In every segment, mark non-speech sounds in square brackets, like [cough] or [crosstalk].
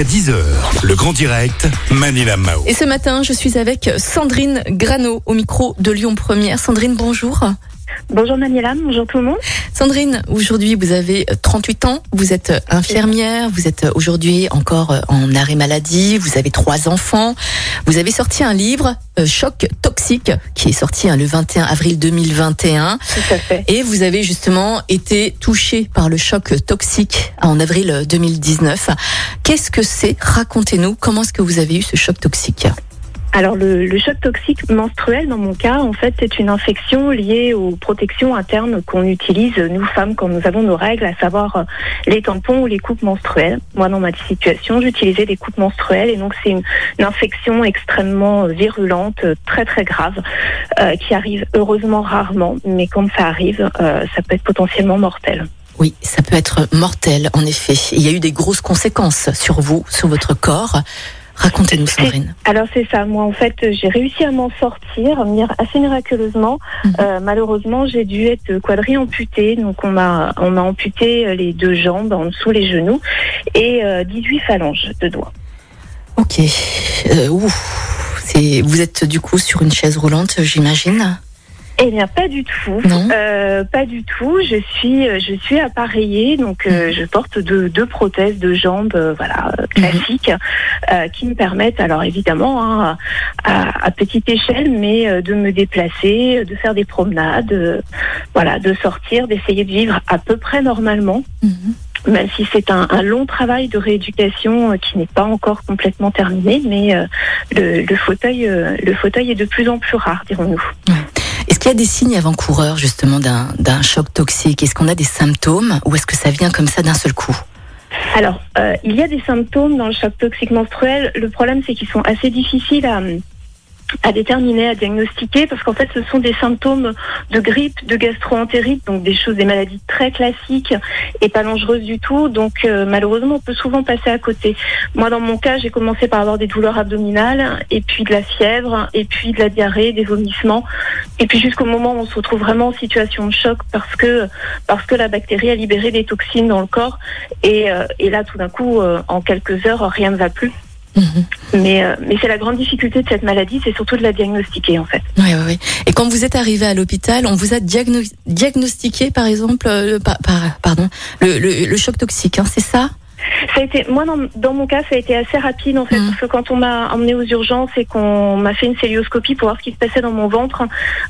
jusqu'à 10h. Le grand direct, Manila Mao. Et ce matin, je suis avec Sandrine Grano au micro de Lyon Première. Sandrine, bonjour. Bonjour Maniela, bonjour tout le monde. Sandrine, aujourd'hui vous avez 38 ans, vous êtes infirmière, vous êtes aujourd'hui encore en arrêt maladie, vous avez trois enfants, vous avez sorti un livre, euh, Choc toxique, qui est sorti hein, le 21 avril 2021. Tout à fait. Et vous avez justement été touchée par le choc toxique en avril 2019. Qu'est-ce que c'est? Racontez-nous, comment est-ce que vous avez eu ce choc toxique? Alors le, le choc toxique menstruel, dans mon cas, en fait, c'est une infection liée aux protections internes qu'on utilise, nous femmes, quand nous avons nos règles, à savoir euh, les tampons ou les coupes menstruelles. Moi, dans ma situation, j'utilisais des coupes menstruelles et donc c'est une, infection extrêmement euh, virulente, euh, très très grave, euh, qui arrive heureusement rarement, mais quand ça arrive, euh, ça peut être potentiellement mortel. Oui, ça peut être mortel, en effet. Il y a eu des grosses conséquences sur vous, sur votre corps. Racontez-nous, Sandrine. Alors c'est ça, moi en fait j'ai réussi à m'en sortir assez miraculeusement. Mhm. Euh, malheureusement j'ai dû être quadri-amputée, donc on m'a on m'a amputé euh, les deux jambes en dessous les genoux et euh, 18 phalanges de doigts. Ok. Euh, ouf. Vous êtes du coup sur une chaise roulante, j'imagine? Eh bien pas du tout. Euh, pas du tout. Je suis euh, je suis appareillée, donc Mhm. euh, je porte deux, deux prothèses de jambes, euh, voilà euh, classiques, euh, qui me permettent alors évidemment hein, à, à petite échelle, mais euh, de me déplacer, de faire des promenades, euh, voilà, de sortir, d'essayer de vivre à peu près normalement, Mhm. même si c'est un, un long travail de rééducation euh, qui n'est pas encore complètement terminé, mais euh, le, le fauteuil euh, le fauteuil est de plus en plus rare, dirons-nous. A des signes avant-coureurs justement d'un, d'un choc toxique? Est-ce qu'on a des symptômes ou est-ce que ça vient comme ça d'un seul coup? Alors, euh, il y a des symptômes dans le choc toxique menstruel. Le problème, c'est qu'ils sont assez difficiles à, à déterminer, à diagnostiquer, parce qu'en fait, ce sont des symptômes de grippe, de gastro-entérite, donc des choses, des maladies très classiques et pas dangereuses du tout. Donc, euh, malheureusement, on peut souvent passer à côté. Moi, dans mon cas, j'ai commencé par avoir des douleurs abdominales, et puis de la fièvre, et puis de la diarrhée, des vomissements, et puis jusqu'au moment où on se retrouve vraiment en situation de choc parce que parce que la bactérie a libéré des toxines dans le corps, et, euh, et là, tout d'un coup, euh, en quelques heures, rien ne va plus. Mhm. Mais, euh, mais c'est la grande difficulté de cette maladie, c'est surtout de la diagnostiquer en fait. Oui, oui, oui. Et quand vous êtes arrivé à l'hôpital, on vous a diagno- diagnostiqué, par exemple, euh, par- par- pardon, le, le- le choc toxique, hein, c'est ça? Ça a été, moi, dans, dans mon cas, ça a été assez rapide en fait, Mhm. parce que quand on m'a emmené aux urgences et qu'on m'a fait une célioscopie pour voir ce qui se passait dans mon ventre,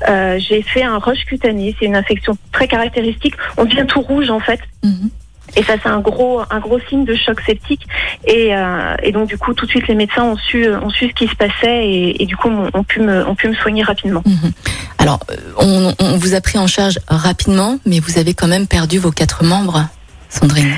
euh, j'ai fait un rush cutané. C'est une infection très caractéristique. On devient tout rouge en fait. Mhm. Et ça, c'est un gros, un gros signe de choc septique. Et, euh, et donc, du coup, tout de suite, les médecins ont su, ont su ce qui se passait et, et du coup, ont, ont pu me, ont pu me soigner rapidement. Mhm. Alors, euh, on, on vous a pris en charge rapidement, mais vous avez quand même perdu vos quatre membres, Sandrine.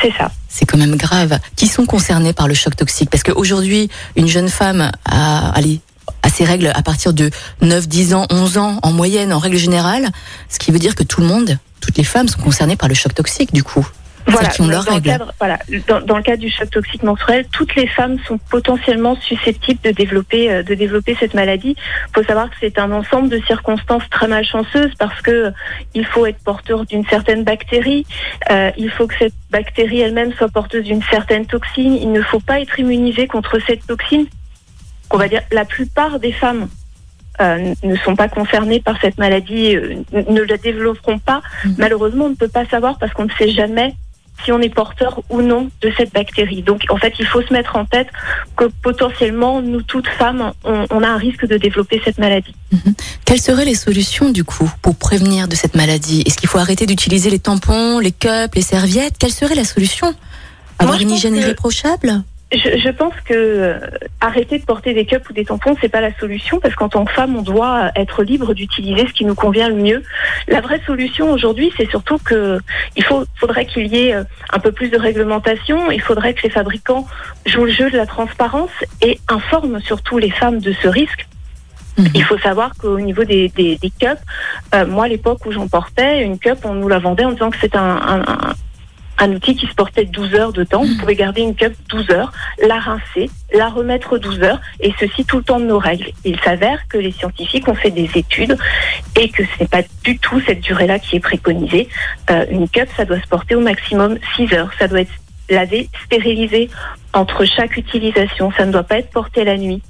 C'est ça. C'est quand même grave. Qui sont concernés par le choc toxique? Parce qu'aujourd'hui, une jeune femme a, allez, a ses règles à partir de 9, 10 ans, 11 ans en moyenne, en règle générale, ce qui veut dire que tout le monde, toutes les femmes sont concernées par le choc toxique du coup. Voilà, qui ont dans, leurs dans le règles. cadre, voilà, dans, dans le cadre du choc toxique menstruel, toutes les femmes sont potentiellement susceptibles de développer, euh, de développer cette maladie. Il faut savoir que c'est un ensemble de circonstances très malchanceuses parce que euh, il faut être porteur d'une certaine bactérie, euh, il faut que cette bactérie elle-même soit porteuse d'une certaine toxine, il ne faut pas être immunisé contre cette toxine. On va dire la plupart des femmes euh, ne sont pas concernées par cette maladie, euh, ne la développeront pas. Mhm. Malheureusement, on ne peut pas savoir parce qu'on ne sait jamais si on est porteur ou non de cette bactérie. Donc, en fait, il faut se mettre en tête que potentiellement, nous toutes femmes, on, on a un risque de développer cette maladie. Quelles seraient les solutions du coup pour prévenir de cette maladie? Est-ce qu'il faut arrêter d'utiliser les tampons, les cups, les serviettes? Quelle serait la solution? Avoir une hygiène que- irréprochable? Je, je pense que euh, arrêter de porter des cups ou des tampons, c'est pas la solution parce qu'en tant que femme, on doit être libre d'utiliser ce qui nous convient le mieux. La vraie solution aujourd'hui, c'est surtout que il faut, faudrait qu'il y ait euh, un peu plus de réglementation. Il faudrait que les fabricants jouent le jeu de la transparence et informent surtout les femmes de ce risque. Mhm. Il faut savoir qu'au niveau des, des, des cups, euh, moi à l'époque où j'en portais, une cup, on nous la vendait en disant que c'est un, un, un- un outil qui se portait 12 heures de temps. Vous pouvez garder une cup 12 heures, la rincer, la remettre 12 heures, et ceci tout le temps de nos règles. Il s'avère que les scientifiques ont fait des études et que ce n'est pas du tout cette durée-là qui est préconisée. Euh, une cup, ça doit se porter au maximum 6 heures. Ça doit être laver, stériliser entre chaque utilisation. Ça ne doit pas être porté la nuit.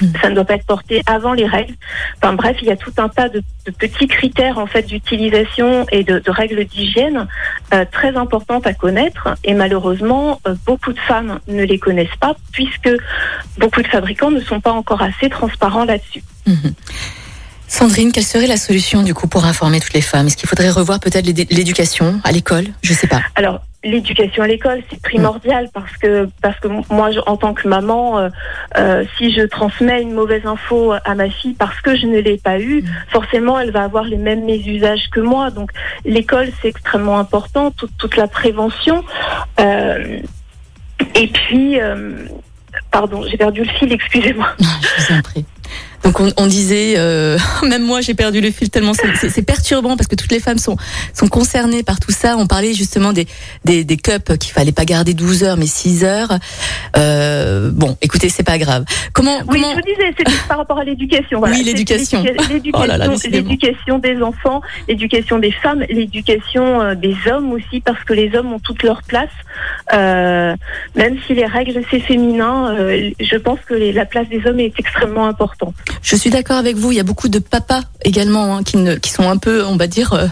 Mm. Ça ne doit pas être porté avant les règles. Enfin bref, il y a tout un tas de, de petits critères en fait d'utilisation et de, de règles d'hygiène euh, très importantes à connaître. Et malheureusement, euh, beaucoup de femmes ne les connaissent pas puisque beaucoup de fabricants ne sont pas encore assez transparents là-dessus. Mhm. Sandrine, quelle serait la solution du coup pour informer toutes les femmes? Est-ce qu'il faudrait revoir peut-être l'éd- l'éducation à l'école? Je sais pas. Alors, l'éducation à l'école, c'est primordial parce que parce que moi, je- en tant que maman, euh, euh, si je transmets une mauvaise info à ma fille parce que je ne l'ai pas eue, forcément, elle va avoir les mêmes mésusages que moi. Donc, l'école, c'est extrêmement important, toute, toute la prévention. Euh, et puis, pardon, j'ai perdu le fil, excusez-moi. [laughs] Je vous en prie. Donc on, on disait, euh, [laughs] même moi j'ai perdu le fil tellement c'est- perturbant parce que toutes les femmes sont sont concernées par tout ça. On parlait justement des des, des cups qu'il fallait pas garder 12 heures mais 6 heures. Euh, bon, écoutez, c'est pas grave. Comment Oui, comment je vous disais, c'était par rapport à l'éducation. Voilà. Oui, l'éducation. Oh L'éducation des enfants, l'éducation des femmes, l'éducation euh, des hommes aussi, parce que les hommes ont toute leur place. Euh, même si les règles, c'est féminin, je pense que les- la place des hommes est extrêmement importante. Je suis d'accord avec vous. Il y a beaucoup de papas également hein, qui, sont un peu, on va dire, euh,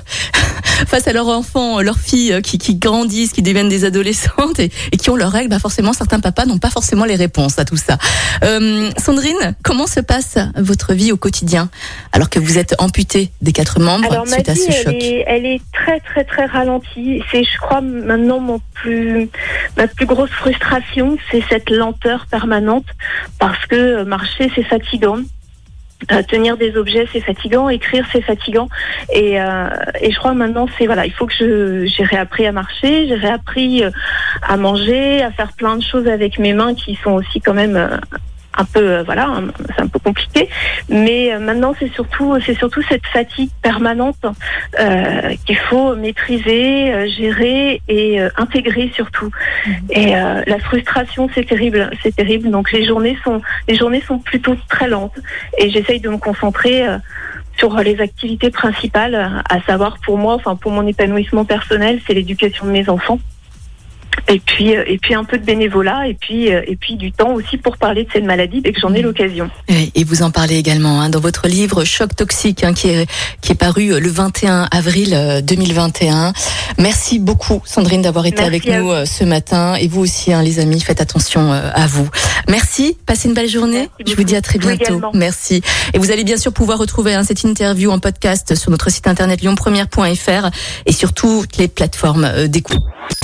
face à leurs enfants, leurs filles euh, qui, qui grandissent, qui deviennent des adolescentes et, et qui ont leurs règles. Bah forcément, certains papas n'ont pas forcément les réponses à tout ça. Euh, Sandrine, comment se passe votre vie au quotidien alors que vous êtes amputée des quatre membres Alors ma suite à ce elle choc est, elle est très très très ralentie. C'est, je crois, maintenant mon plus, ma plus grosse frustration, c'est cette lenteur permanente, parce que euh, marcher c'est fatigant. Euh, tenir des objets c'est fatigant, écrire c'est fatigant. Et, euh, et je crois maintenant c'est voilà il faut que j'ai réappris à marcher, j'ai réappris euh, à manger, à faire plein de choses avec mes mains qui sont aussi quand même un peu euh, voilà c'est un peu compliqué mais euh, maintenant c'est surtout c'est surtout cette fatigue permanente euh, qu'il faut maîtriser, euh, gérer et euh, intégrer surtout. Et euh, la frustration, c'est terrible, c'est terrible. Donc les journées sont les journées sont plutôt très lentes et j'essaye de me concentrer euh, sur les activités principales, à savoir pour moi, enfin pour mon épanouissement personnel, c'est l'éducation de mes enfants. Et puis, euh, et puis un peu de bénévolat, et puis, euh, et puis du temps aussi pour parler de cette maladie dès que j'en ai l'occasion. Et vous en parlez également hein, dans votre livre Choc toxique hein, qui, est, qui est paru euh, le 21 avril euh, 2021. Merci beaucoup Sandrine d'avoir été Merci avec nous vous. ce matin et vous aussi hein, les amis, faites attention à vous. Merci, passez une belle journée. Je vous dis à très bientôt. Merci. Et vous allez bien sûr pouvoir retrouver hein, cette interview en podcast sur notre site internet lyonpremière.fr et sur toutes les plateformes d'écoute.